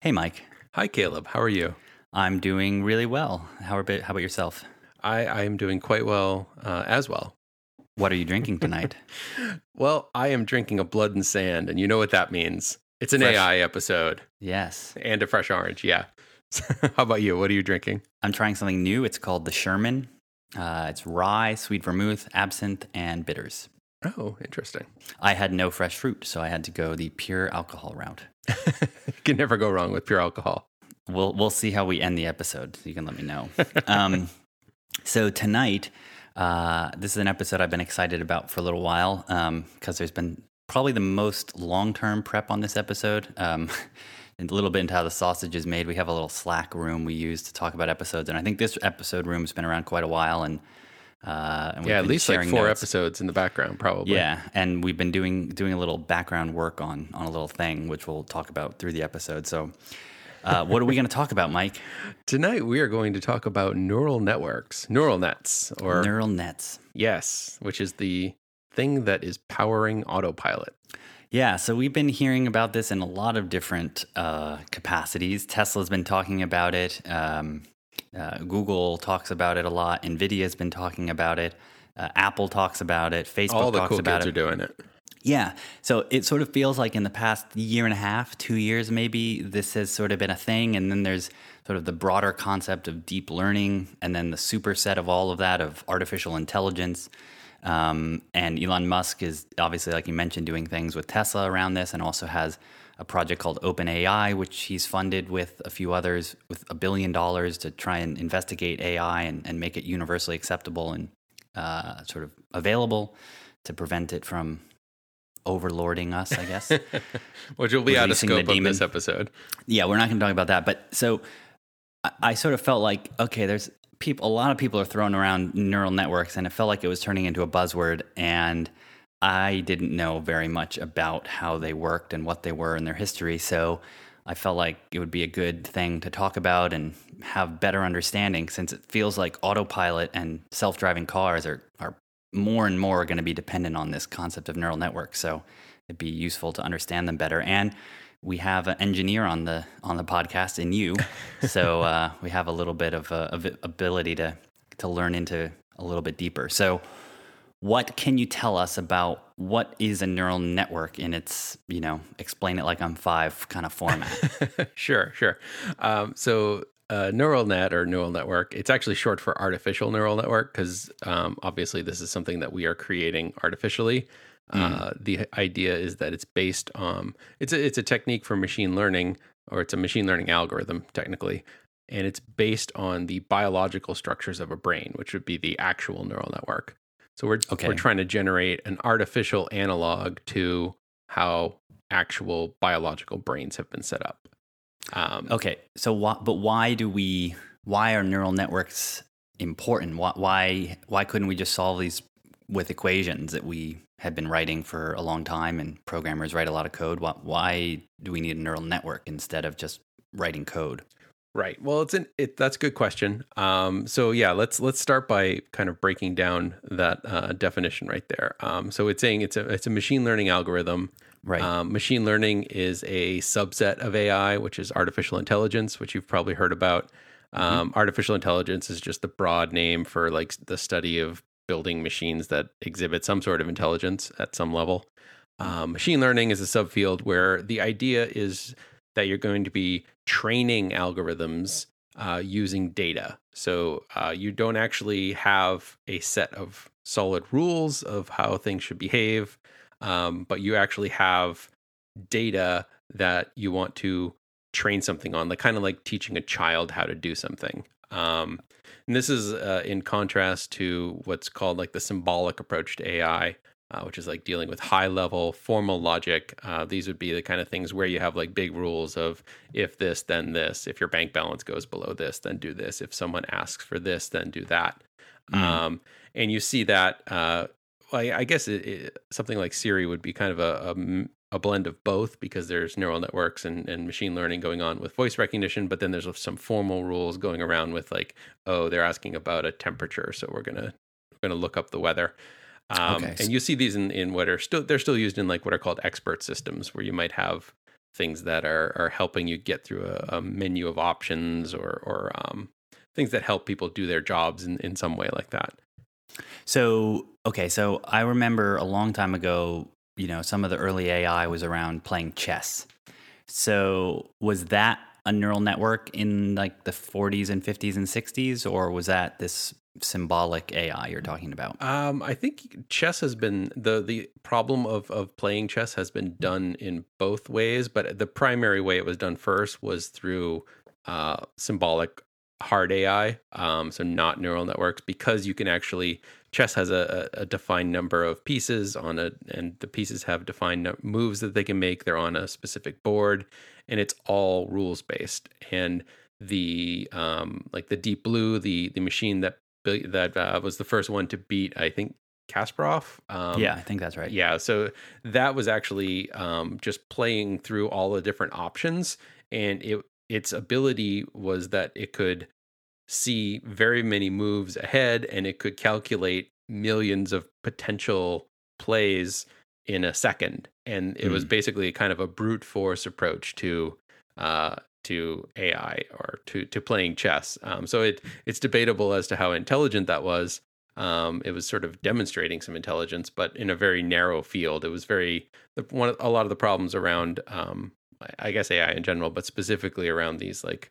Hey, Mike. Hi, Caleb. How are you? I'm doing really well. How about, how about yourself? I, I am doing quite well uh, as well. What are you drinking tonight? well, I am drinking a blood and sand, and you know what that means. It's an Fresh. AI episode yes. and a fresh orange. Yeah. How about you? What are you drinking? I'm trying something new. It's called the Sherman. Uh, it's rye, sweet vermouth, absinthe, and bitters. Oh, interesting. I had no fresh fruit, so I had to go the pure alcohol route. You can never go wrong with pure alcohol. We'll we'll see how we end the episode. You can let me know. um, so tonight, uh, this is an episode I've been excited about for a little while because there's been probably the most long term prep on this episode. Um, a little bit into how the sausage is made. We have a little Slack room we use to talk about episodes, and I think this episode room's been around quite a while. And, uh, and we've Yeah, at least like four notes. episodes in the background, probably. Yeah, and we've been doing doing a little background work on on a little thing, which we'll talk about through the episode. So, uh, what are we going to talk about, Mike? Tonight, we are going to talk about neural networks, neural nets, or Neural nets. yes, which is the thing that is powering autopilot. Yeah, so we've been hearing about this in a lot of different uh, capacities. Tesla's been talking about it. Um, uh, Google talks about it a lot. Nvidia's been talking about it. Uh, Apple talks about it. Facebook All the talks cool about kids it. are doing it. Yeah. So it sort of feels like in the past year and a half, two years maybe, this has sort of been a thing. And then there's sort of the broader concept of deep learning, and then the superset of all of that of artificial intelligence. Um, and Elon Musk is obviously, like you mentioned, doing things with Tesla around this, and also has a project called OpenAI, which he's funded with a few others with a billion dollars to try and investigate AI and, and make it universally acceptable and uh, sort of available to prevent it from overlording us, I guess. Which will be out of scope of this episode. yeah, we're not going to talk about that. But so I, I sort of felt like, okay, there's people, a lot of people are throwing around neural networks, and it felt like it was turning into a buzzword. And I didn't know very much about how they worked and what they were in their history. So I felt like it would be a good thing to talk about and have better understanding since it feels like autopilot and self driving cars are, are more and more going to be dependent on this concept of neural networks. So it'd be useful to understand them better. And we have an engineer on the on the podcast in you, so uh, we have a little bit of, uh, of ability to to learn into a little bit deeper. So, what can you tell us about what is a neural network in its you know explain it like I'm five kind of format? sure, sure. Um, so, uh, neural net or neural network, it's actually short for artificial neural network because um, obviously this is something that we are creating artificially. Uh, the idea is that it's based on it's a, it's a technique for machine learning or it's a machine learning algorithm technically and it's based on the biological structures of a brain which would be the actual neural network so we're Okay. we're trying to generate an artificial analog to how actual biological brains have been set up um, Okay, so but why do we? Why are neural networks important? Why, why why couldn't we just solve these with equations that we had been writing for a long time and programmers write a lot of code? Why, why do we need a neural network instead of just writing code? Right. Well, it's an it. That's a good question. Um, so yeah, let's let's start by kind of breaking down that uh, definition right there. Um, so it's saying it's a it's a machine learning algorithm. Right. Um, machine learning is a subset of AI, which is artificial intelligence, which you've probably heard about. Um, Artificial intelligence is just the broad name for like the study of building machines that exhibit some sort of intelligence at some level. Um, machine learning is a subfield where the idea is that you're going to be training algorithms uh, using data. So uh, you don't actually have a set of solid rules of how things should behave, um, but you actually have data that you want to train something on, like kind of like teaching a child how to do something. Um, and this is uh, in contrast to what's called like the symbolic approach to AI, uh, which is like dealing with high level formal logic. Uh, these would be the kind of things where you have like big rules of if this, then this. If your bank balance goes below this, then do this. If someone asks for this, then do that. Mm. Um, and you see that. Uh, well, I I guess it, it, something like Siri would be kind of a a blend of both because there's neural networks and, and machine learning going on with voice recognition, but then there's some formal rules going around with like, oh, they're asking about a temperature, so we're gonna we're gonna look up the weather. Um, Okay. And you see these in, in what are still they're still used in like what are called expert systems, where you might have things that are are helping you get through a, a menu of options or or um, things that help people do their jobs in, in some way like that. So, okay, so I remember a long time ago, you know, some of the early AI was around playing chess. So, was that a neural network in like the 40s and 50s and 60s, or was that this symbolic AI you're talking about? Um, I think chess has been the the problem of of playing chess has been done in both ways, but the primary way it was done first was through uh, symbolic hard AI, um, so not neural networks, because you can actually chess has a, a, defined number of pieces on a, and the pieces have defined moves that they can make. They're on a specific board, and it's all rules based. And the um, like the Deep Blue, the the machine that that uh, was the first one to beat, I think Kasparov. Um, yeah, I think that's right. Yeah, so that was actually um, just playing through all the different options, and it its ability was that it could see very many moves ahead, and it could calculate millions of potential plays in a second. And it mm. was basically kind of a brute force approach to uh, to AI or to to playing chess. Um, so it it's debatable as to how intelligent that was. Um, it was sort of demonstrating some intelligence, but in a very narrow field. It was very the, one a lot of the problems around um, I guess AI in general, but specifically around these like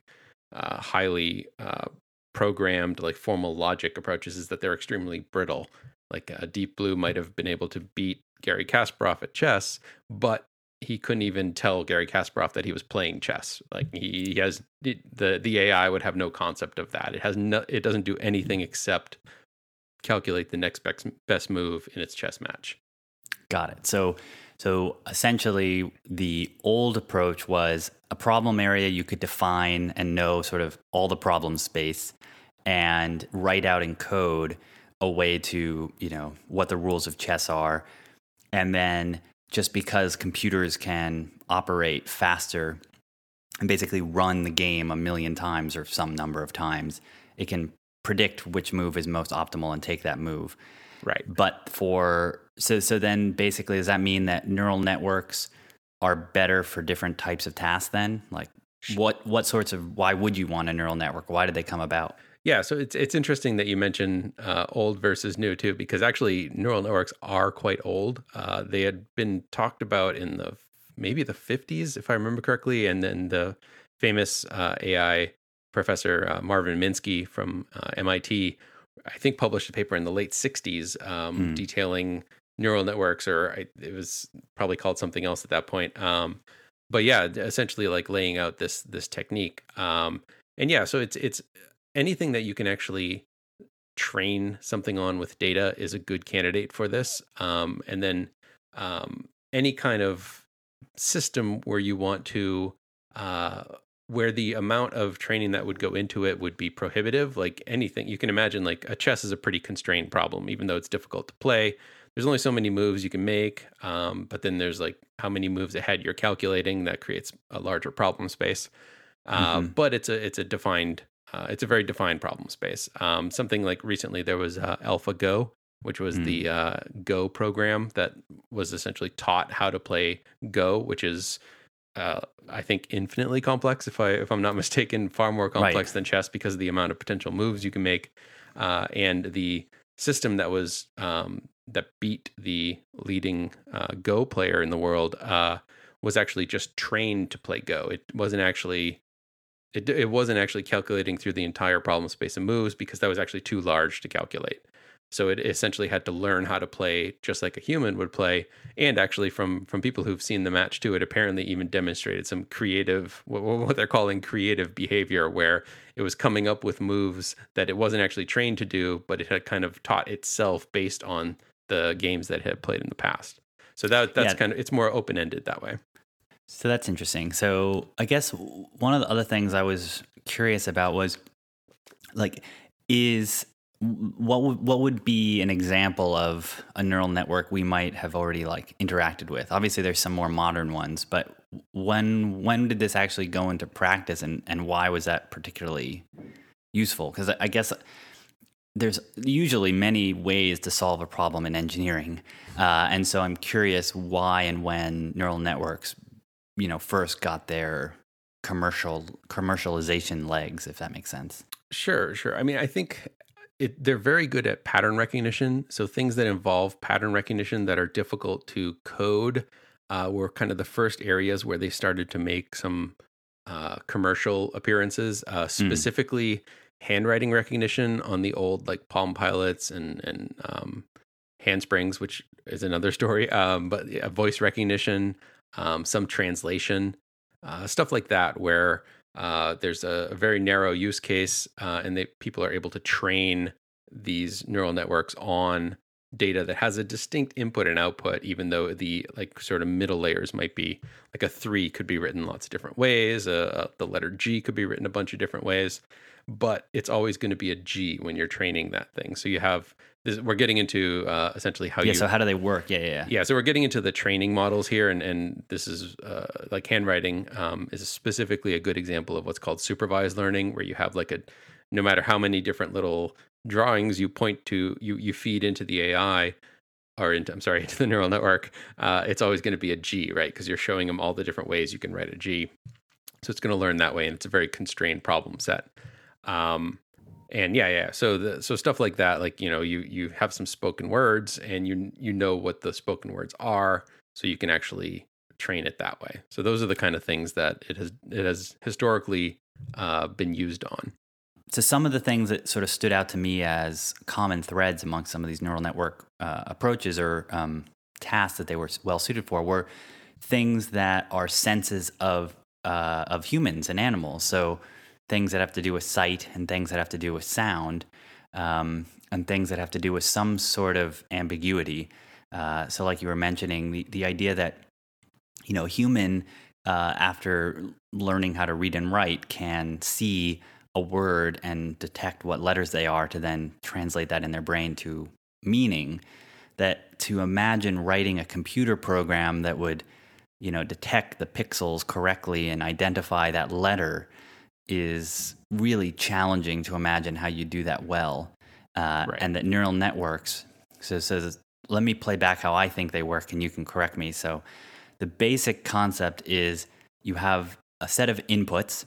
uh, highly uh, programmed like formal logic approaches is that they're extremely brittle. Like uh, Deep Blue might have been able to beat Gary Kasparov at chess, but he couldn't even tell Gary Kasparov that he was playing chess. Like he, he has the the AI would have no concept of that. It has no, it doesn't do anything except calculate the next best best move in its chess match. Got it. So so essentially the old approach was a problem area you could define and know sort of all the problem space and write out in code a way to, you know, what the rules of chess are. And then just because computers can operate faster and basically run the game a million times or some number of times, it can predict which move is most optimal and take that move. Right. But for so so then basically does that mean that neural networks are better for different types of tasks then? Like what what sorts of why would you want a neural network? Why did they come about? Yeah, so it's it's interesting that you mention uh, old versus new too, because actually neural networks are quite old. Uh, they had been talked about in the maybe the 50s, if I remember correctly, and then the famous uh, AI professor uh, Marvin Minsky from uh, MIT, I think, published a paper in the late 60s um, mm. detailing neural networks, or I, it was probably called something else at that point. Um, but yeah, essentially like laying out this this technique. Um, and yeah, so it's it's anything that you can actually train something on with data is a good candidate for this. Um, and then um, any kind of system where you want to, uh, where the amount of training that would go into it would be prohibitive, like anything you can imagine, like a chess is a pretty constrained problem, even though it's difficult to play. There's only so many moves you can make, um, but then there's like how many moves ahead you're calculating that creates a larger problem space. Uh, mm-hmm. But it's a it's a defined uh, it's a very defined problem space. Um, something like recently there was uh, AlphaGo, which was mm. the uh, Go program that was essentially taught how to play Go, which is uh, I think infinitely complex. If I if I'm not mistaken, far more complex right. than chess because of the amount of potential moves you can make, uh, and the system that was um, that beat the leading uh, Go player in the world was actually just trained to play Go. It wasn't actually it, it wasn't actually calculating through the entire problem space of moves because that was actually too large to calculate. So it essentially had to learn how to play just like a human would play. And actually, from from people who've seen the match too, it apparently even demonstrated some creative, what, what they're calling creative behavior, where it was coming up with moves that it wasn't actually trained to do, but it had kind of taught itself based on the games that it had played in the past. So that that's yeah. kind of it's more open ended that way. So that's interesting. So I guess one of the other things I was curious about was like is what would, what would be an example of a neural network we might have already like interacted with? Obviously there's some more modern ones, but when when did this actually go into practice and and why was that particularly useful? Cuz I guess there's usually many ways to solve a problem in engineering. Uh, and so I'm curious why and when neural networks you know first got their commercial commercialization legs, if that makes sense. Sure, sure. I mean, I think it, they're very good at pattern recognition. So things that involve pattern recognition that are difficult to code uh, were kind of the first areas where they started to make some uh, commercial appearances, uh, hmm. specifically mm. handwriting recognition on the old like Palm Pilots and and um, handsprings, which is another story. Um, but yeah, voice recognition, um, some translation, uh, stuff like that, where uh, there's a, a, very narrow use case, uh, and they, people are able to train these neural networks on data that has a distinct input and output, even though the like sort of middle layers might be like a three could be written lots of different ways. Uh, the letter G could be written a bunch of different ways, but it's always going to be a G when you're training that thing. So you have this, we're getting into uh, essentially how yeah, you. So how do they work? Yeah, yeah, yeah. Yeah. So we're getting into the training models here, and and this is uh, like handwriting um, is specifically a good example of what's called supervised learning, where you have like a no matter how many different little drawings you point to, you you feed into the AI or into I'm sorry into the neural network. Uh, it's always going to be a G, right? Because you're showing them all the different ways you can write a G. So it's going to learn that way, and it's a very constrained problem set. Um, and yeah yeah so the so stuff like that like you know you you have some spoken words and you you know what the spoken words are so you can actually train it that way. So those are the kind of things that it has it has historically uh, been used on. So some of the things that sort of stood out to me as common threads among some of these neural network uh, approaches or um, tasks that they were well suited for were things that are senses of uh, of humans and animals. So things that have to do with sight and things that have to do with sound um, and things that have to do with some sort of ambiguity. Uh, so, like you were mentioning, the, the idea that you know, human uh, after learning how to read and write can see a word and detect what letters they are to then translate that in their brain to meaning. That to imagine writing a computer program that would, you know, detect the pixels correctly and identify that letter is really challenging to imagine how you do that well. Uh, right. And that neural networks, so, so let me play back how I think they work and you can correct me. So the basic concept is you have a set of inputs,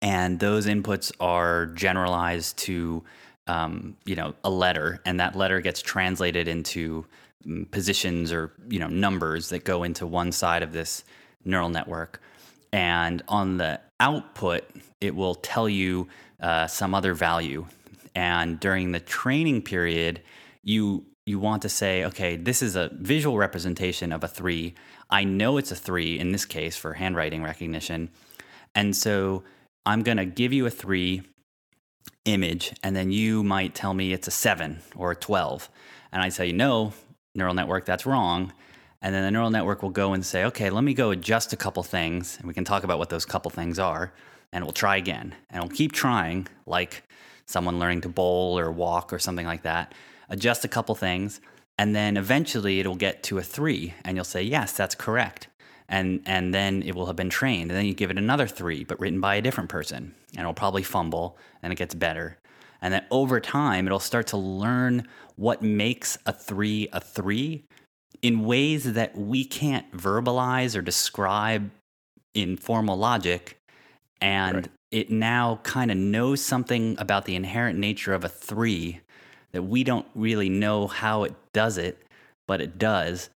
and those inputs are generalized to um, you know a letter, and that letter gets translated into mm, positions or you know numbers that go into one side of this neural network. And on the output, it will tell you uh, some other value. And during the training period, you you want to say, okay, this is a visual representation of a three. I know it's a three in this case for handwriting recognition. And so I'm going to give you a three image, and then you might tell me it's a seven or a 12. And I say, no, neural network, that's wrong. And then the neural network will go and say, okay, let me go adjust a couple things. And we can talk about what those couple things are. And we'll try again. And we'll keep trying, like someone learning to bowl or walk or something like that. Uh, adjust a couple things. And then eventually it'll get to a three. And you'll say, yes, that's correct. And, and then it will have been trained. And then you give it another three, but written by a different person. And it'll probably fumble and it gets better. And then over time, it'll start to learn what makes a three a three in ways that we can't verbalize or describe in formal logic. And right. it now kind of knows something about the inherent nature of a three that we don't really know how it does it, but it does.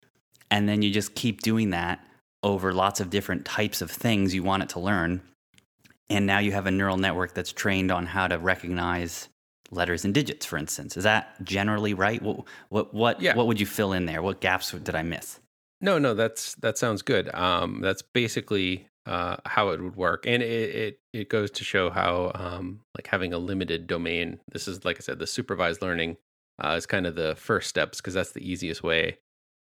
And then you just keep doing that over lots of different types of things you want it to learn. And now you have a neural network that's trained on how to recognize letters and digits, for instance. Is that generally right? What what what, yeah. what would you fill in there? What gaps did I miss? No, no, that's that sounds good. Um, that's basically uh, how it would work, and it, it it goes to show how um, like having a limited domain. This is like I said, the supervised learning uh, is kind of the first steps because that's the easiest way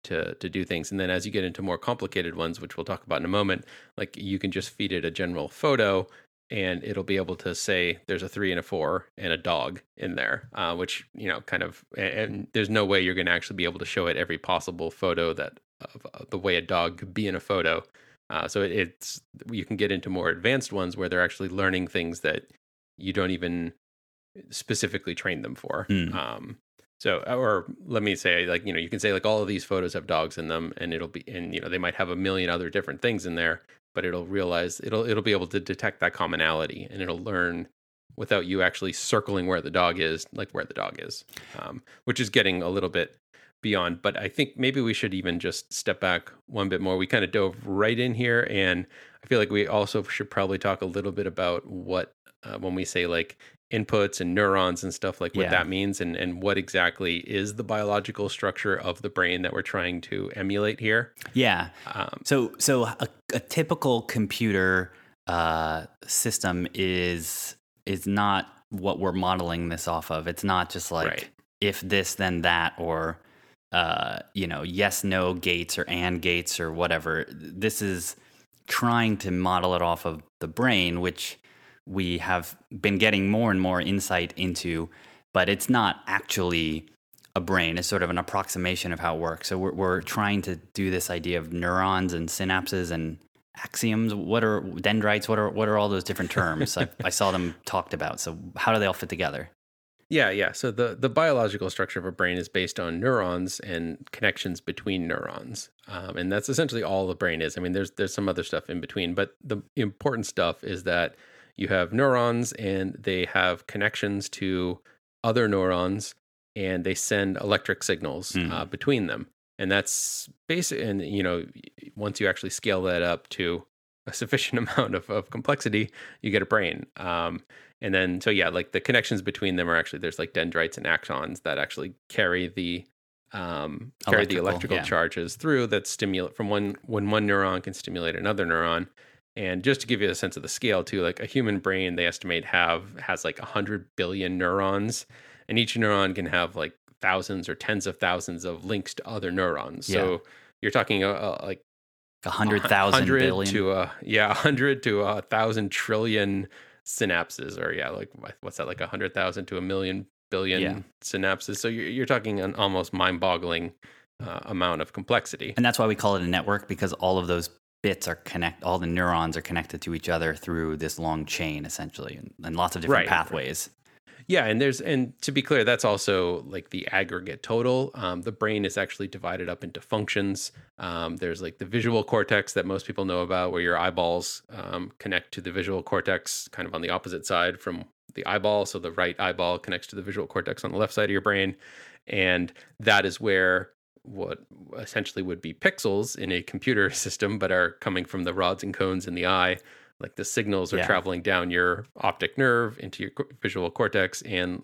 to to do things. And then as you get into more complicated ones, which we'll talk about in a moment, like you can just feed it a general photo and it'll be able to say there's a three and a four and a dog in there, uh, which you know kind of and there's no way you're going to actually be able to show it every possible photo that of uh, the way a dog could be in a photo. Uh, so it, it's you can get into more advanced ones where they're actually learning things that you don't even specifically train them for. Mm. Um, So, or let me say, like, you know, you can say, like, all of these photos have dogs in them, and it'll be, and, you know, they might have a million other different things in there, but it'll realize, it'll, it'll be able to detect that commonality and it'll learn without you actually circling where the dog is, like where the dog is, um, which is getting a little bit beyond. But I think maybe we should even just step back one bit more. We kind of dove right in here, and I feel like we also should probably talk a little bit about what, uh, when we say like inputs and neurons and stuff like what Yeah. that means and and what exactly is the biological structure of the brain that we're trying to emulate here Yeah. um, So, so a, a typical computer uh, system is is not what we're modeling this off of. It's not just like Right. if this then that or uh, you know yes no gates or and gates or whatever. This is trying to model it off of the brain, which we have been getting more and more insight into, but it's not actually a brain. It's sort of an approximation of how it works. So we're, we're trying to do this idea of neurons and synapses and axioms. What are dendrites? What are what are all those different terms? I, I saw them talked about. So how do they all fit together? yeah yeah so the the biological structure of a brain is based on neurons and connections between neurons um, and that's essentially all the brain is i mean there's there's some other stuff in between but the important stuff is that you have neurons and they have connections to other neurons and they send electric signals Mm. uh, between them and that's basic and you know once you actually scale that up to a sufficient amount of, of complexity you get a brain um, and then so yeah like the connections between them are actually there's like dendrites and axons that actually carry the um, carry the Electrical, electrical yeah. charges through that stimulate from one when one neuron can stimulate another neuron and just to give you a sense of the scale too like a human brain they estimate have has like 100 billion neurons and each neuron can have like thousands or tens of thousands of links to other neurons Yeah. so you're talking uh, uh, like A hundred thousand 100 billion. to a yeah, a hundred to a thousand trillion synapses, or yeah, like what's that, like a hundred thousand to a million billion Yeah. synapses. So you're, you're talking an almost mind-boggling uh, amount of complexity. And that's why we call it a network because all of those bits are connect all the neurons are connected to each other through this long chain essentially and, and lots of different Right. pathways. Yeah, and there's and to be clear, that's also like the aggregate total. Um, the brain is actually divided up into functions. Um, there's like the visual cortex that most people know about, where your eyeballs um, connect to the visual cortex, kind of on the opposite side from the eyeball. So the right eyeball connects to the visual cortex on the left side of your brain, and that is where what essentially would be pixels in a computer system, but are coming from the rods and cones in the eye. Like the signals are Yeah. traveling down your optic nerve into your visual cortex, and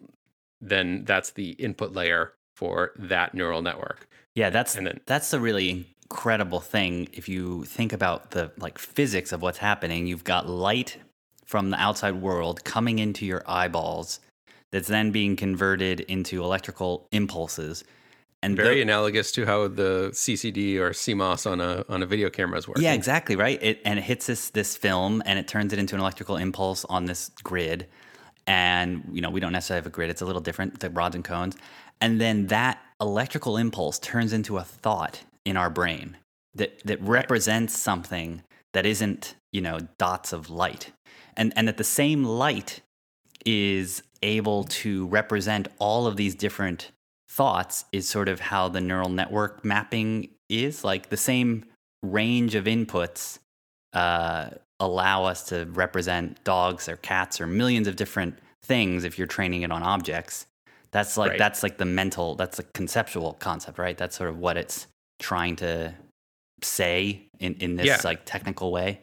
then that's the input layer for that neural network. Yeah, that's And then- that's the really incredible thing if you think about the like physics of what's happening. You've got light from the outside world coming into your eyeballs that's then being converted into electrical impulses. And Very tho- analogous to how the CCD or CMOS on a on a video camera is working. Yeah, exactly, right? It and it hits this this film and it turns it into an electrical impulse on this grid. And you know, we don't necessarily have a grid, it's a little different, the rods and cones. And then that electrical impulse turns into a thought in our brain that that represents something that isn't, you know, dots of light. And and that the same light is able to represent all of these different thoughts is sort of how the neural network mapping is like the same range of inputs uh, allow us to represent dogs or cats or millions of different things if you're training it on objects that's like Right. that's like the mental that's the conceptual concept right that's sort of what it's trying to say in, in this Yeah. like technical way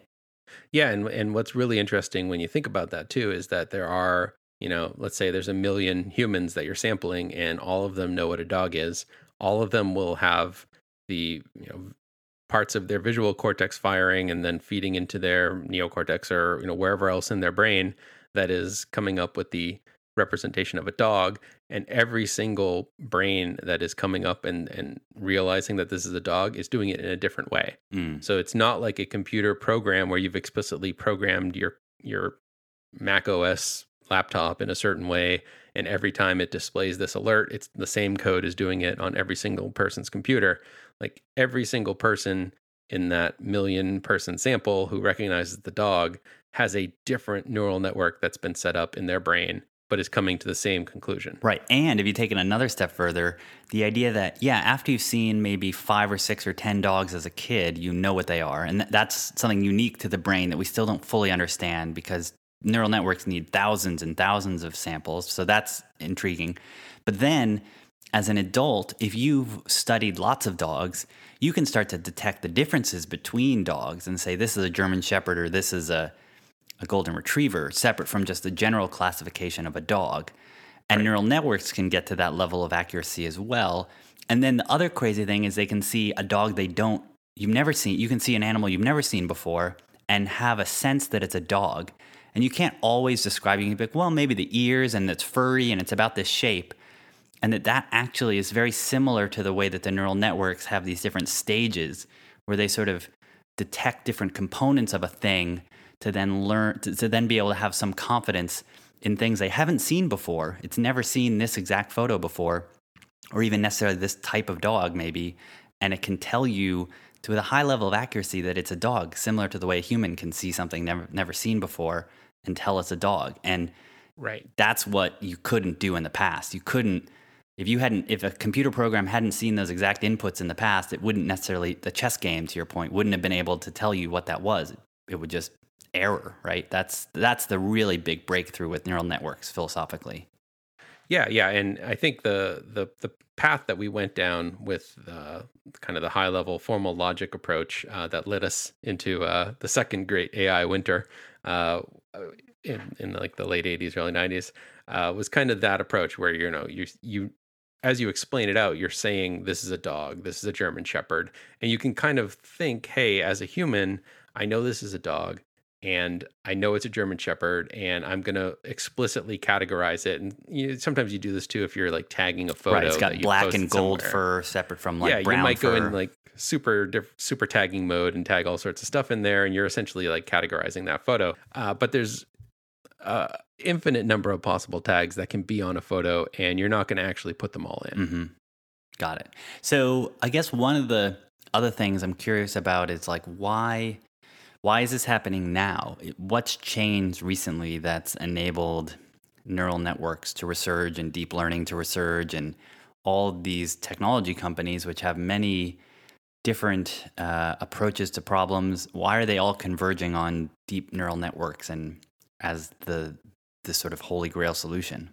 Yeah, and and what's really interesting when you think about that too is that there are, you know, let's say there's a million humans that you're sampling and all of them know what a dog is. All of them will have the, you know, parts of their visual cortex firing and then feeding into their neocortex or, you know, wherever else in their brain that is coming up with the representation of a dog and every single brain that is coming up and and realizing that this is a dog is doing it in a different way. Mm. So it's not like a computer program where you've explicitly programmed your your Mac OS laptop in a certain way and every time it displays this alert it's the same code is doing it on every single person's computer. Like every single person in that million person sample who recognizes the dog has a different neural network that's been set up in their brain but is coming to the same conclusion. Right. And if you take it another step further, the idea that, yeah, after you've seen maybe five or six or 10 dogs as a kid, you know what they are. And that's something unique to the brain that we still don't fully understand because neural networks need thousands and thousands of samples. So that's intriguing. But then, as an adult, if you've studied lots of dogs, you can start to detect the differences between dogs and say, this is a German Shepherd or this is a a golden retriever, separate from just the general classification of a dog. And right. neural networks can get to that level of accuracy as well. And then the other crazy thing is they can see a dog they don't, you've never seen, you can see an animal you've never seen before and have a sense that it's a dog. And you can't always describe it. You can be like, well, maybe the ears and it's furry and it's about this shape. And that that actually is very similar to the way that the neural networks have these different stages where they sort of detect different components of a thing to then learn to, to then be able to have some confidence in things they haven't seen before. It's never seen this exact photo before, or even necessarily this type of dog, maybe. And it can tell you to a high level of accuracy that it's a dog, similar to the way a human can see something never never seen before and tell it's a dog. And right, that's what you couldn't do in the past. You couldn't if you hadn't if a computer program hadn't seen those exact inputs in the past, it wouldn't necessarily the chess game to your point wouldn't have been able to tell you what that was. It would just error, right? That's that's the really big breakthrough with neural networks philosophically. Yeah, yeah, and I think the the the path that we went down with uh, kind of the high level formal logic approach uh, that led us into uh, the second great AI winter uh, in in like the late '80s, early '90s uh, was kind of that approach where you know you you as you explain it out, you're saying this is a dog, this is a German Shepherd, and you can kind of think, hey, as a human, I know this is a dog and I know it's a German Shepherd, and I'm gonna explicitly categorize it. And you sometimes you do this too if you're like tagging a photo. Right, it's got black and gold somewhere. fur separate from like yeah. Brown you might fur. go in like super diff- super tagging mode and tag all sorts of stuff in there, and you're essentially like categorizing that photo. Uh, but there's uh, infinite number of possible tags that can be on a photo, and you're not going to actually put them all in. Mm-hmm. Got it. So I guess one of the other things I'm curious about is like why why is this happening now? What's changed recently that's enabled neural networks to resurge and deep learning to resurge and all these technology companies, which have many different uh, approaches to problems, why are they all converging on deep neural networks and as the the sort of holy grail solution?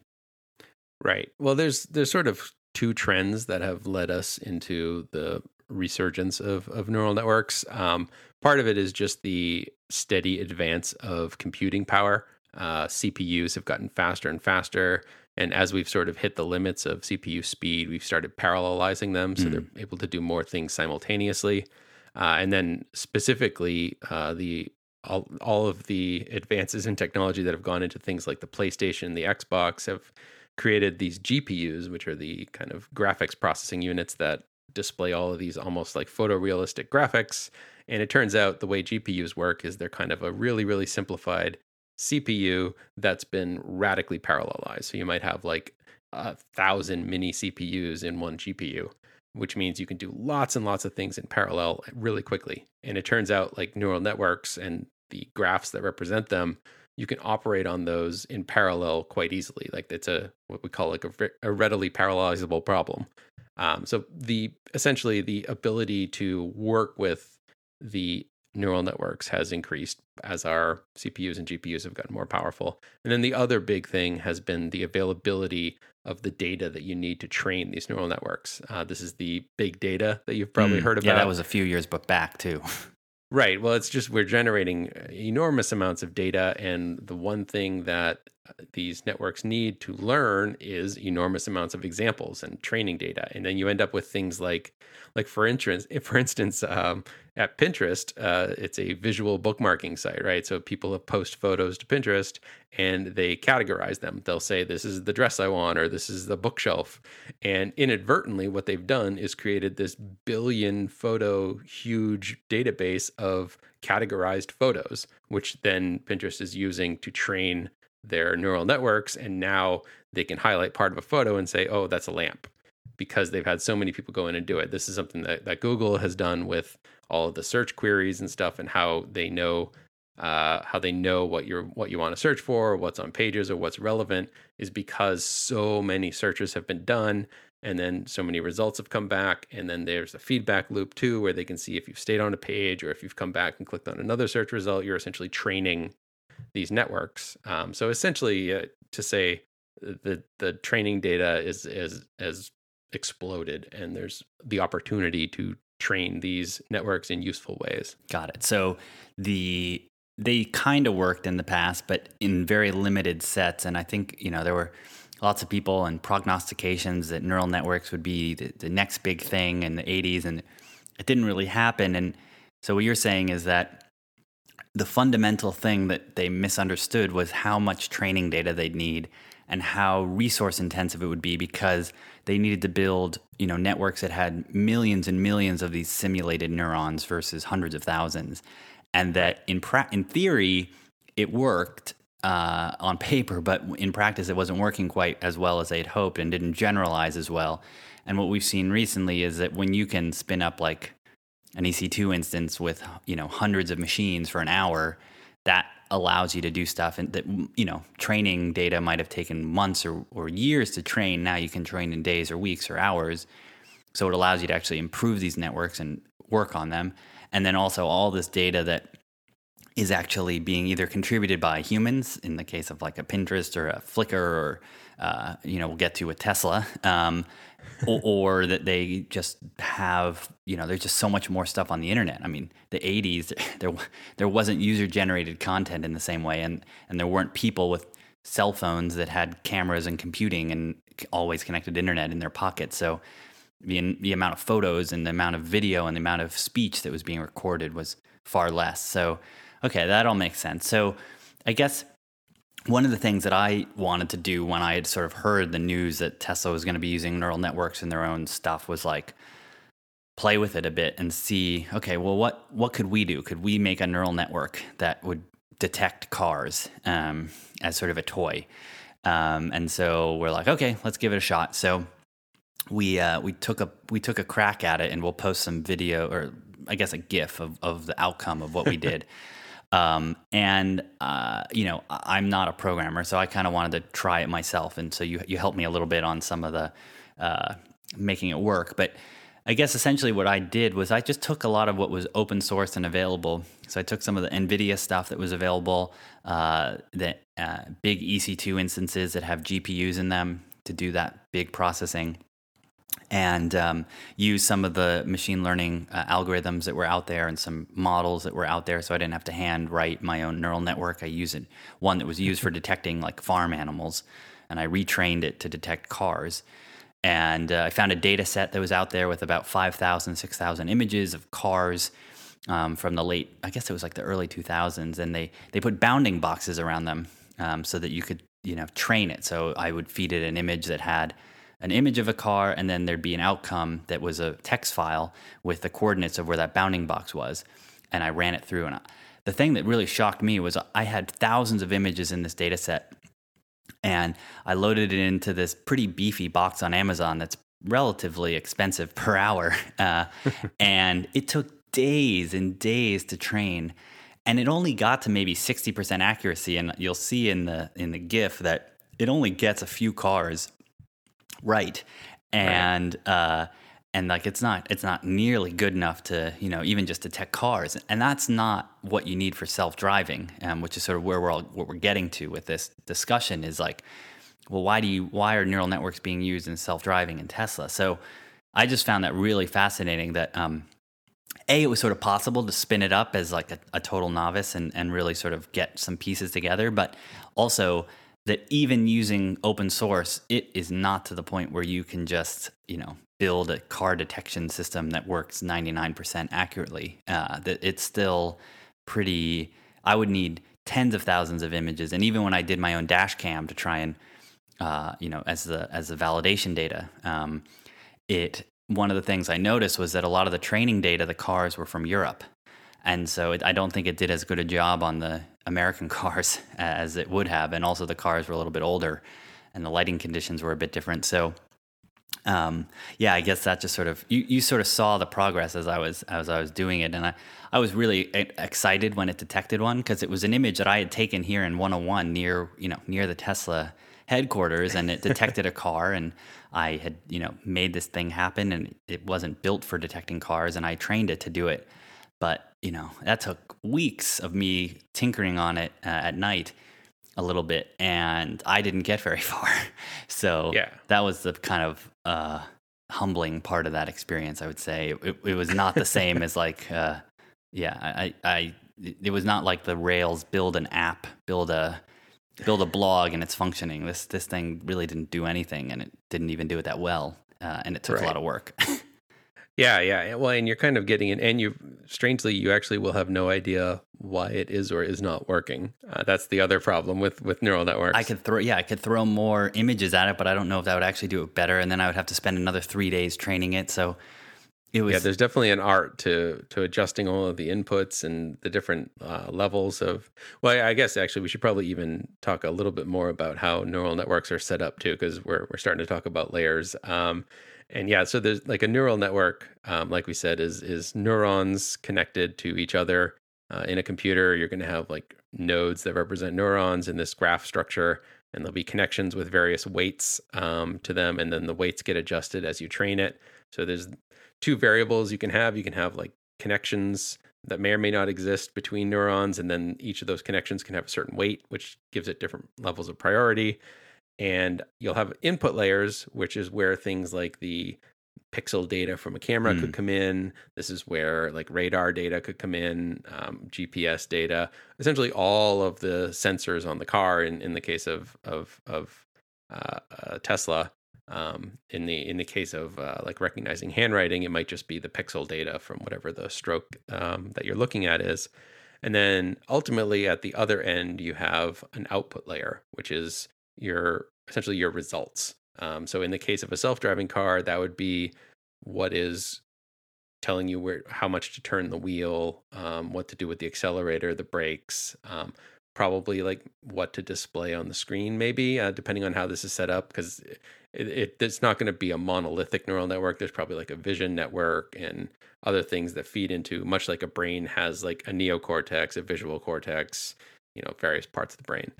Right. Well, there's there's sort of two trends that have led us into the resurgence of, of neural networks. Um, part of it is just the steady advance of computing power. Uh, CPUs have gotten faster and faster. And as we've sort of hit the limits of CPU speed, we've started parallelizing them so mm. they're able to do more things simultaneously. Uh, and then specifically, uh, the all, all of the advances in technology that have gone into things like the PlayStation, the Xbox have created these GPUs, which are the kind of graphics processing units that display all of these almost like photorealistic graphics. And it turns out the way GPUs work is they're kind of a really, really simplified CPU that's been radically parallelized. So you might have like a thousand mini CPUs in one GPU, which means you can do lots and lots of things in parallel really quickly. And it turns out like neural networks and the graphs that represent them, you can operate on those in parallel quite easily. Like it's a what we call like a, a readily parallelizable problem. Um, so the essentially the ability to work with the neural networks has increased as our CPUs and GPUs have gotten more powerful. And then the other big thing has been the availability of the data that you need to train these neural networks. Uh, this is the big data that you've probably mm, heard about. Yeah, that was a few years but back too. right. Well, it's just we're generating enormous amounts of data, and the one thing that these networks need to learn is enormous amounts of examples and training data. And then you end up with things like like for instance for instance um, at pinterest uh, it's a visual bookmarking site right? So people post photos to pinterest and they categorize them. They'll say this is the dress i want or this is the bookshelf. And inadvertently what they've done is created this billion photo huge database of categorized photos which then pinterest is using to train their neural networks and now they can highlight part of a photo and say oh that's a lamp because they've had so many people go in and do it this is something that, that google has done with all of the search queries and stuff and how they know uh, how they know what you're what you want to search for, what's on pages, or what's relevant, is because so many searches have been done, and then so many results have come back, and then there's a feedback loop too, where they can see if you've stayed on a page or if you've come back and clicked on another search result. You're essentially training these networks. Um, so essentially, uh, to say the the training data is is has exploded, and there's the opportunity to train these networks in useful ways. Got it. So the they kind of worked in the past, but in very limited sets. And I think, you know, there were lots of people and prognostications that neural networks would be the, the next big thing in the 80s, and it didn't really happen. And so what you're saying is that the fundamental thing that they misunderstood was how much training data they'd need and how resource intensive it would be because they needed to build you know networks that had millions and millions of these simulated neurons versus hundreds of thousands and that in pra- in theory it worked uh, on paper, but in practice it wasn't working quite as well as they'd hoped and didn't generalize as well. And what we've seen recently is that when you can spin up like an EC2 instance with you know hundreds of machines for an hour, that allows you to do stuff and that you know training data might have taken months or, or years to train. Now you can train in days or weeks or hours. So it allows you to actually improve these networks and work on them. And then also all this data that is actually being either contributed by humans in the case of like a Pinterest or a Flickr or uh, you know we'll get to a Tesla, um, or, or, that they just have you know there's just so much more stuff on the internet. I mean the 80s there there wasn't user generated content in the same way, and and there weren't people with cell phones that had cameras and computing and always connected internet in their pockets. So the, the amount of photos and the amount of video and the amount of speech that was being recorded was far less. So, okay, that all makes sense. So, I guess one of the things that I wanted to do when I had sort of heard the news that Tesla was going to be using neural networks in their own stuff was like play with it a bit and see, okay, well, what what could we do? Could we make a neural network that would detect cars um, as sort of a toy? Um, and so we're like, okay, let's give it a shot. So we uh, we took a we took a crack at it, and we'll post some video or I guess a GIF of of the outcome of what we did. Um, and uh, you know, I'm not a programmer, so I kind of wanted to try it myself. And so you you helped me a little bit on some of the uh, making it work. But I guess essentially what I did was I just took a lot of what was open source and available. So I took some of the NVIDIA stuff that was available, uh, the uh, big EC2 instances that have GPUs in them to do that big processing and um, use some of the machine learning uh, algorithms that were out there and some models that were out there so i didn't have to hand write my own neural network. I used one that was used for detecting like farm animals and i retrained it to detect cars. And uh, i found a data set that was out there with about 5000 6000 images of cars um, from the late i guess it was like the early 2000s and they, they put bounding boxes around them um, so that you could you know train it. So i would feed it an image that had an image of a car, and then there'd be an outcome that was a text file with the coordinates of where that bounding box was. And I ran it through. And the thing that really shocked me was I had thousands of images in this data set. And I loaded it into this pretty beefy box on Amazon that's relatively expensive per hour. Uh, and it took days and days to train. And it only got to maybe 60% accuracy. And you'll see in the, in the GIF that it only gets a few cars right. And right. uh and like it's not it's not nearly good enough to you know even just detect cars. And that's not what you need for self-driving um, which is sort of where we're all what we're getting to with this discussion is like well why do you why are neural networks being used in self-driving in tesla? So i just found that really fascinating that um, a it was sort of possible to spin it up as like a, a total novice and, and really sort of get some pieces together but also that even using open source, it is not to the point where you can just, you know, build a car detection system that works 99% accurately. Uh, that it's still pretty, I would need tens of thousands of images. And even when I did my own dash cam to try and, uh, you know, as the, as the validation data, um, it, one of the things I noticed was that a lot of the training data, the cars were from Europe. And so it, I don't think it did as good a job on the American cars as it would have, and also the cars were a little bit older, and the lighting conditions were a bit different. So um, yeah, I guess that just sort of you, you sort of saw the progress as I was as I was doing it, and I, I was really excited when it detected one because it was an image that I had taken here in 101 near you know near the Tesla headquarters, and it detected a car, and I had you know made this thing happen, and it wasn't built for detecting cars, and I trained it to do it, but you know that took weeks of me tinkering on it uh, at night a little bit and I didn't get very far. So yeah. that was the kind of uh, humbling part of that experience, I would say. It, it was not the same as like, uh, yeah, I, I, it was not like the Rails build an app, build a, build a blog and it's functioning. This, this thing really didn't do anything and it didn't even do it that well. Uh, and it took right. a lot of work. Yeah, yeah. Well, and you're kind of getting it, and you strangely, you actually will have no idea why it is or is not working. Uh, that's the other problem with with neural networks. I could throw, yeah, I could throw more images at it, but I don't know if that would actually do it better. And then I would have to spend another three days training it. So it was. Yeah, there's definitely an art to to adjusting all of the inputs and the different uh, levels of. Well, I guess actually we should probably even talk a little bit more about how neural networks are set up too, because we're we're starting to talk about layers. Um, and yeah, so there's like a neural network, um, like we said, is is neurons connected to each other. Uh, in a computer, you're going to have like nodes that represent neurons in this graph structure, and there'll be connections with various weights um, to them, and then the weights get adjusted as you train it. So there's two variables you can have. You can have like connections that may or may not exist between neurons, and then each of those connections can have a certain weight, which gives it different levels of priority and you'll have input layers which is where things like the pixel data from a camera mm. could come in this is where like radar data could come in um, gps data essentially all of the sensors on the car in, in the case of of of uh, uh, tesla um, in the in the case of uh, like recognizing handwriting it might just be the pixel data from whatever the stroke um, that you're looking at is and then ultimately at the other end you have an output layer which is your essentially your results. Um, so in the case of a self-driving car, that would be what is telling you where how much to turn the wheel, um, what to do with the accelerator, the brakes, um, probably like what to display on the screen, maybe uh, depending on how this is set up, because it, it, it's not going to be a monolithic neural network. There's probably like a vision network and other things that feed into, much like a brain has like a neocortex, a visual cortex, you know, various parts of the brain.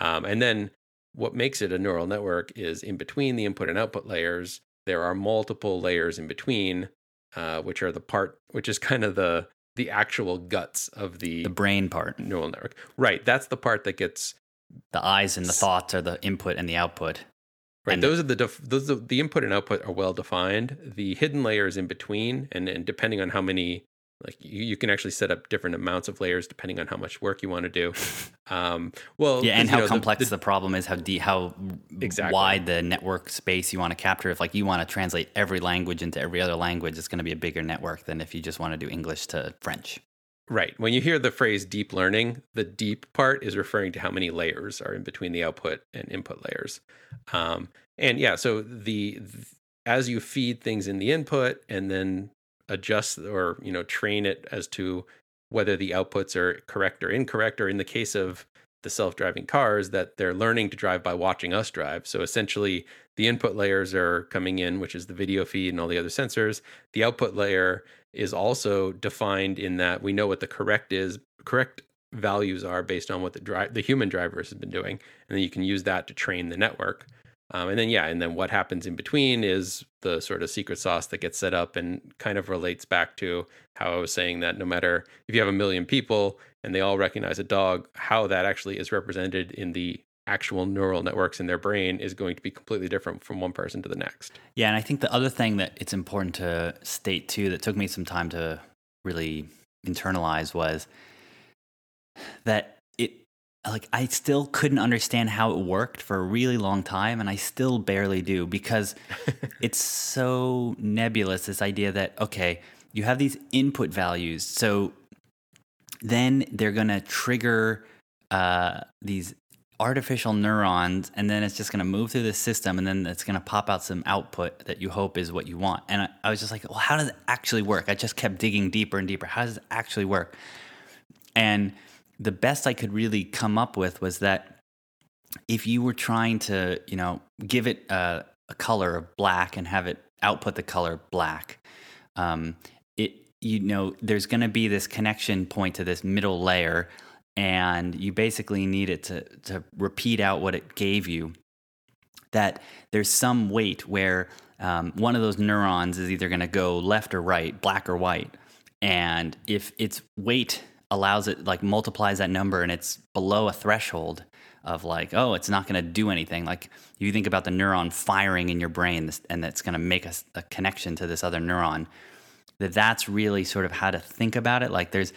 Um, and then what makes it a neural network is in between the input and output layers, there are multiple layers in between, uh, which are the part, which is kind of the the actual guts of the the brain part neural network. Right, that's the part that gets the eyes and the thoughts are the input and the output. Right, and those are the def- those are, the input and output are well defined. The hidden layers in between, and and depending on how many like you, you can actually set up different amounts of layers depending on how much work you want to do. Um, well yeah and how know, complex the, the, the, problem is how deep how exactly. wide the network space you want to capture. If like you want to translate every language into every other language it's going to be a bigger network than if you just want to do english to french. Right. When you hear the phrase deep learning the deep part is referring to how many layers are in between the output and input layers. Um, and yeah so the, the as you feed things in the input and then adjust or you know train it as to whether the outputs are correct or incorrect or in the case of the self-driving cars that they're learning to drive by watching us drive. So essentially the input layers are coming in which is the video feed and all the other sensors. The output layer is also defined in that we know what the correct is correct values are based on what the drive the human drivers have been doing and then you can use that to train the network um, and then, yeah, and then what happens in between is the sort of secret sauce that gets set up and kind of relates back to how I was saying that no matter if you have a million people and they all recognize a dog, how that actually is represented in the actual neural networks in their brain is going to be completely different from one person to the next. Yeah, and I think the other thing that it's important to state too that took me some time to really internalize was that like I still couldn't understand how it worked for a really long time and I still barely do because it's so nebulous this idea that okay, you have these input values. So then they're going to trigger uh, these artificial neurons and then it's just going to move through the system and then it's going to pop out some output that you hope is what you want. And I, I was just like, well, how does it actually work? I just kept digging deeper and deeper. How does it actually work? And the best I could really come up with was that if you were trying to, you know, give it a, a color of black and have it output the color black. Um, it you know there's going to be this connection point to this middle layer, and you basically need it to to repeat out what it gave you. That there's some weight where um, one of those neurons is either going to go left or right, black or white, and if its weight allows it like multiplies that number and it's below a threshold of like oh it's not going to do anything. Like you think about the neuron firing in your brain and that's going to make a, a, connection to this other neuron that that's really sort of how to think about it. Like there's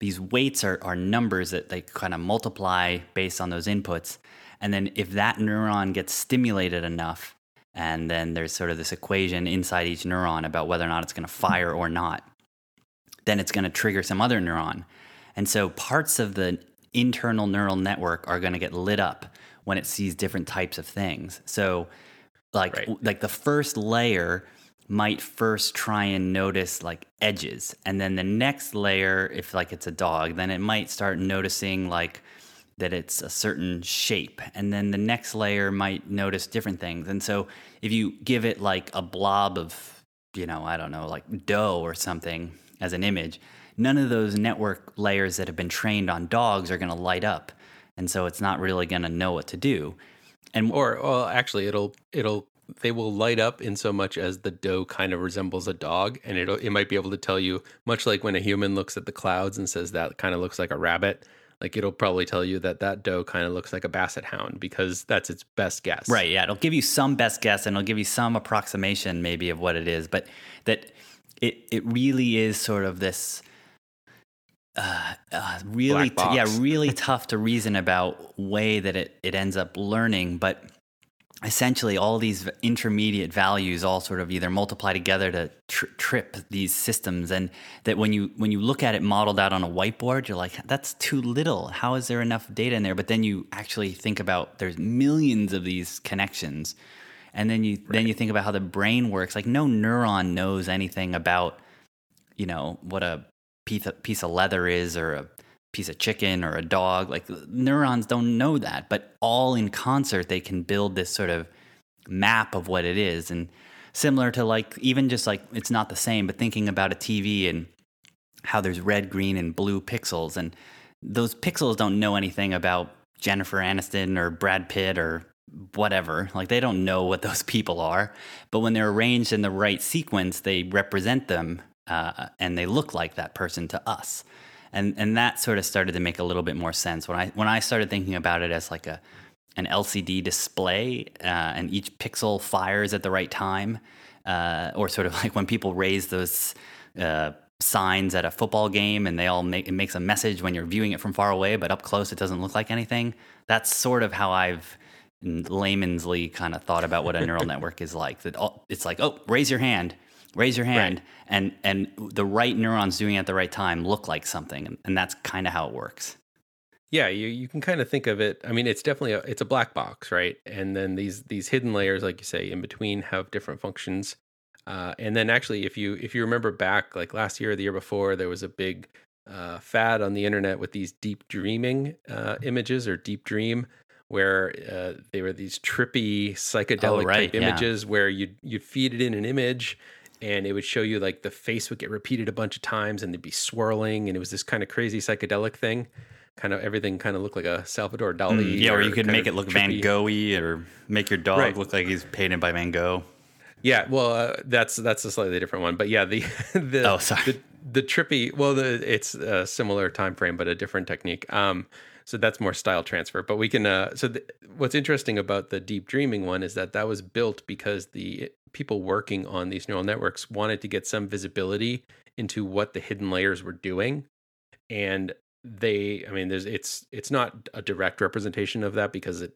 these weights are, are numbers that they kind of multiply based on those inputs and then if that neuron gets stimulated enough and then there's sort of this equation inside each neuron about whether or not it's going to fire or not then it's going to trigger some other neuron and so parts of the internal neural network are going to get lit up when it sees different types of things. So like right. like the first layer might first try and notice like edges and then the next layer if like it's a dog then it might start noticing like that it's a certain shape and then the next layer might notice different things and so if you give it like a blob of you know i don't know like dough or something as an image none of those network layers that have been trained on dogs are going to light up. And so it's not really going to know what to do. And or well actually it'll it'll they will light up in so much as the dough kind of resembles a dog and it it might be able to tell you much like when a human looks at the clouds and says that kind of looks like a rabbit like it'll probably tell you that that dough kind of looks like a basset hound because that's its best guess right yeah it'll give you some best guess and it'll give you some approximation maybe of what it is but that it it really is sort of this uh, uh, really, t- yeah, really tough to reason about way that it, it ends up learning. But essentially, all these intermediate values all sort of either multiply together to tr- trip these systems, and that when you when you look at it modeled out on a whiteboard, you're like, that's too little. How is there enough data in there? But then you actually think about there's millions of these connections, and then you right. then you think about how the brain works. Like no neuron knows anything about you know what a piece of, piece of leather is or a piece of chicken or a dog. Like neurons don't know that, but all in concert, they can build this sort of map of what it is. And similar to like, even just like, it's not the same, but thinking about a TV and how there's red, green, and blue pixels. And those pixels don't know anything about Jennifer Aniston or Brad Pitt or whatever. Like they don't know what those people are. But when they're arranged in the right sequence, they represent them uh, and they look like that person to us. And and that sort of started to make a little bit more sense when I when I started thinking about it as like a an LCD display, uh, and each pixel fires at the right time, uh, or sort of like when people raise those uh, signs at a football game and they all make it makes a message when you're viewing it from far away, but up close it doesn't look like anything. That's sort of how I've laymansly kind of thought about what a neural network is like. That it's like, oh, raise your hand, raise your hand right. and and the right neurons doing it at the right time look like something and, and that's kind of how it works. Yeah you, you can kind of think of it i mean it's definitely a it's a black box right? And then these these hidden layers like you say in between have different functions. Uh, and then actually if you if you remember back like last year or the year before there was a big uh, fad on the internet with these deep dreaming uh, images or deep dream where uh, they were these trippy psychedelic oh, right, type images where you'd you'd feed it in an image and it would show you like the face would get repeated a bunch of times and they'd be swirling and it was this kind of crazy psychedelic thing kind of everything kind of looked like a salvador dali mm, yeah or, or you could make it look trippy. van goghy or make your dog right. look like he's painted by van gogh yeah well uh, that's that's a slightly different one but yeah the the oh sorry the, the trippy well the, it's a similar time frame but a different technique um so that's more style transfer but we can uh so the, what's interesting about the deep dreaming one is that that was built because the people working on these neural networks wanted to get some visibility into what the hidden layers were doing. And they i mean there's it's it's not a direct representation of that because it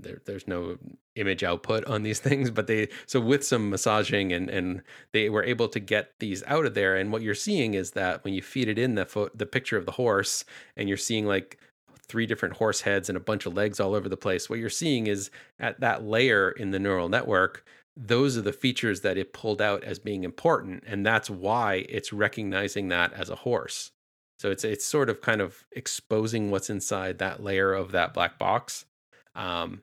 there, there's no image output on these things but they so with some massaging and and they were able to get these out of there. And what you're seeing is that when you feed it in the fo- the picture of the horse and you're seeing like three different horse heads and a bunch of legs all over the place what you're seeing is at that layer in the neural network those are the features that it pulled out as being important and that's why it's recognizing that as a horse so it's it's sort of kind of exposing what's inside that layer of that black box um,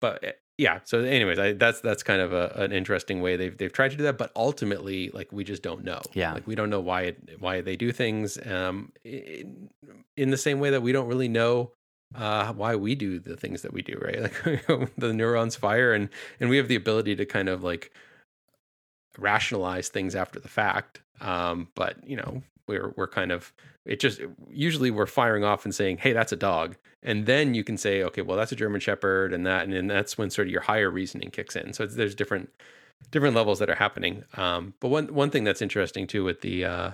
but yeah. So, anyways, I, that's that's kind of a, an interesting way they've they've tried to do that, but ultimately, like we just don't know. Yeah. Like we don't know why it, why they do things. Um, in, in the same way that we don't really know uh, why we do the things that we do, right? Like the neurons fire, and and we have the ability to kind of like rationalize things after the fact. Um, but you know, we're we're kind of it just usually we're firing off and saying, "Hey, that's a dog," and then you can say, "Okay, well, that's a German Shepherd," and that, and then that's when sort of your higher reasoning kicks in. So there's different different levels that are happening. Um, but one one thing that's interesting too with the uh,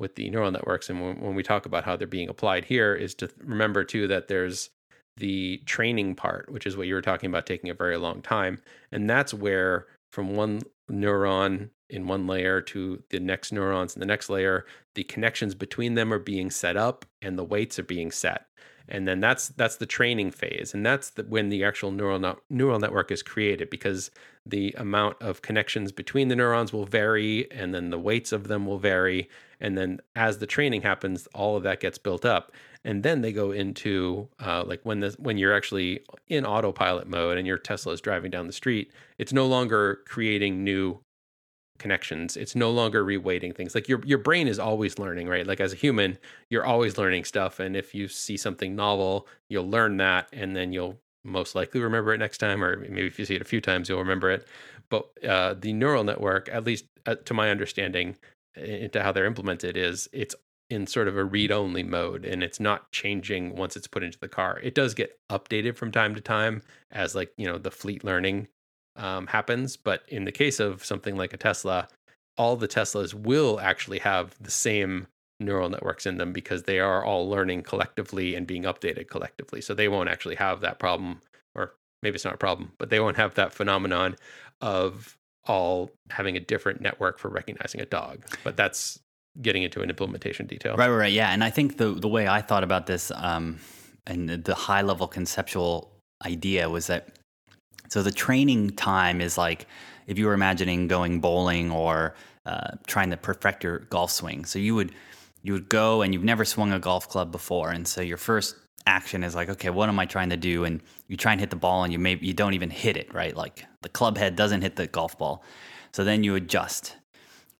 with the neural networks, and when, when we talk about how they're being applied here, is to remember too that there's the training part, which is what you were talking about taking a very long time, and that's where from one neuron in one layer to the next neurons in the next layer the connections between them are being set up and the weights are being set. And then that's that's the training phase and that's the, when the actual neural no, neural network is created because the amount of connections between the neurons will vary and then the weights of them will vary and then as the training happens all of that gets built up and then they go into uh, like when the when you're actually in autopilot mode and your tesla is driving down the street it's no longer creating new connections. It's no longer reweighting things. Like your your brain is always learning, right? Like as a human, you're always learning stuff and if you see something novel, you'll learn that and then you'll most likely remember it next time or maybe if you see it a few times you'll remember it. But uh, the neural network, at least uh, to my understanding into how they're implemented is it's in sort of a read only mode and it's not changing once it's put into the car. It does get updated from time to time as like, you know, the fleet learning um, happens. But in the case of something like a Tesla, all the Teslas will actually have the same neural networks in them because they are all learning collectively and being updated collectively. So they won't actually have that problem, or maybe it's not a problem, but they won't have that phenomenon of all having a different network for recognizing a dog. But that's getting into an implementation detail. Right, right, right. Yeah, and I think the the way I thought about this, um, and the high level conceptual idea was that so the training time is like if you were imagining going bowling or uh, trying to perfect your golf swing. So you would you would go and you've never swung a golf club before, and so your first action is like, okay, what am I trying to do? And you try and hit the ball, and you maybe you don't even hit it right. Like the club head doesn't hit the golf ball. So then you adjust,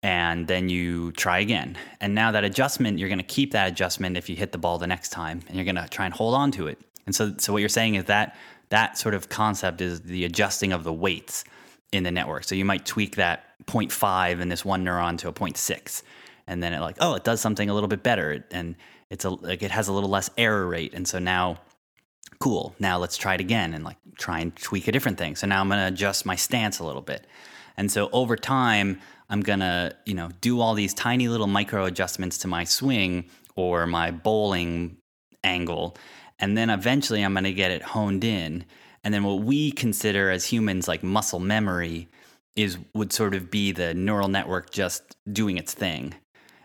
and then you try again. And now that adjustment, you're going to keep that adjustment if you hit the ball the next time, and you're going to try and hold on to it. And so, so what you're saying is that that sort of concept is the adjusting of the weights in the network. So you might tweak that 0.5 in this one neuron to a 0.6, and then it like, oh, it does something a little bit better, and it's a like it has a little less error rate, and so now, cool. Now let's try it again and like try and tweak a different thing. So now I'm gonna adjust my stance a little bit, and so over time, I'm gonna you know do all these tiny little micro adjustments to my swing or my bowling angle and then eventually I'm going to get it honed in. And then what we consider as humans like muscle memory is would sort of be the neural network just doing its thing.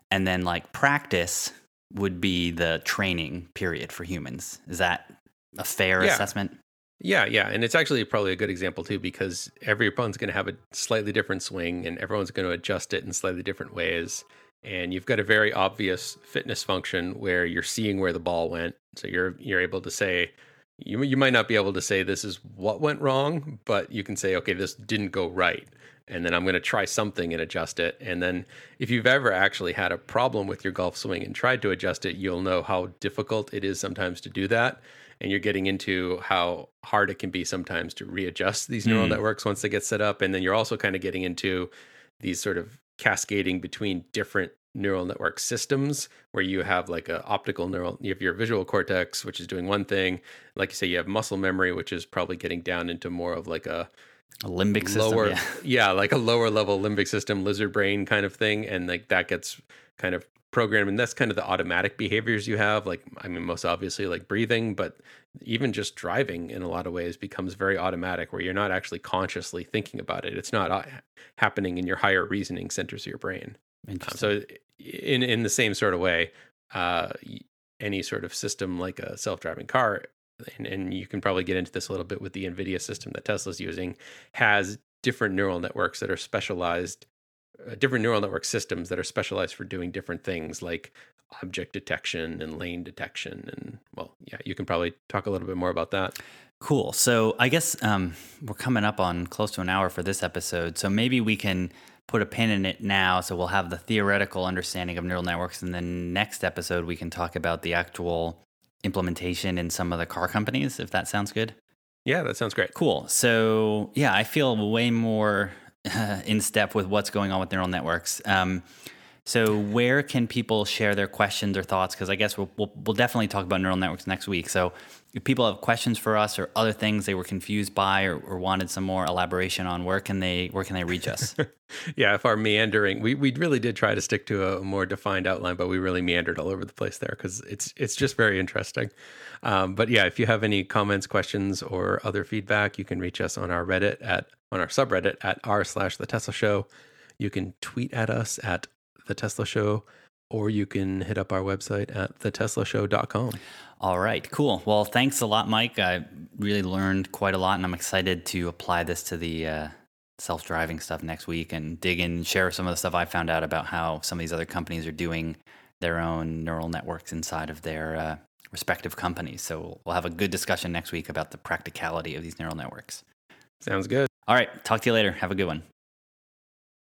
And then like practice would be the training period for humans. Is that a fair yeah. assessment? Yeah, yeah. And it's actually probably a good example too because every everyone's going to have a slightly different swing and everyone's going to adjust it in slightly different ways and you've got a very obvious fitness function where you're seeing where the ball went so you're you're able to say you you might not be able to say this is what went wrong but you can say okay this didn't go right and then I'm going to try something and adjust it. And then if you've ever actually had a problem with your golf swing and tried to adjust it you'll know how difficult it is sometimes to do that. And you're getting into how hard it can be sometimes to readjust these neural mm. networks once they get set up. And then you're also kind of getting into these sort of cascading between different neural network systems where you have like a optical neural you have your visual cortex which is doing one thing. Like you say you have muscle memory which is probably getting down into more of like a, a limbic lower yeah. yeah like a lower level limbic system lizard brain kind of thing and like that gets kind of programmed and that's kind of the automatic behaviors you have like i mean most obviously like breathing but even just driving in a lot of ways becomes very automatic where you're not actually consciously thinking about it. It's not uh, happening in your higher reasoning centers of your brain. Um, so in in the same sort of way uh, any sort of system like a self-driving car and, and you can probably get into this a little bit with the nvidia system that tesla's using has different neural networks that are specialized uh, different neural network systems that are specialized for doing different things like object detection and lane detection and well yeah you can probably talk a little bit more about that Cool. So I guess um, we're coming up on close to an hour for this episode. So maybe we can put a pin in it now. So we'll have the theoretical understanding of neural networks. And then next episode, we can talk about the actual implementation in some of the car companies, if that sounds good. Yeah, that sounds great. Cool. So yeah, I feel way more in step with what's going on with neural networks. Um, so where can people share their questions or thoughts? Because I guess we'll, we'll, we'll definitely talk about neural networks next week. So if people have questions for us or other things they were confused by or, or wanted some more elaboration on, where can they where can they reach us? yeah, if our meandering, we we really did try to stick to a more defined outline, but we really meandered all over the place there because it's it's just very interesting. Um, but yeah, if you have any comments, questions, or other feedback, you can reach us on our Reddit at on our subreddit at r slash the Tesla Show. You can tweet at us at the Tesla Show, or you can hit up our website at theteslashow.com. All right, cool. Well, thanks a lot, Mike. I really learned quite a lot, and I'm excited to apply this to the uh, self driving stuff next week and dig in, share some of the stuff I found out about how some of these other companies are doing their own neural networks inside of their uh, respective companies. So we'll have a good discussion next week about the practicality of these neural networks. Sounds good. All right, talk to you later. Have a good one.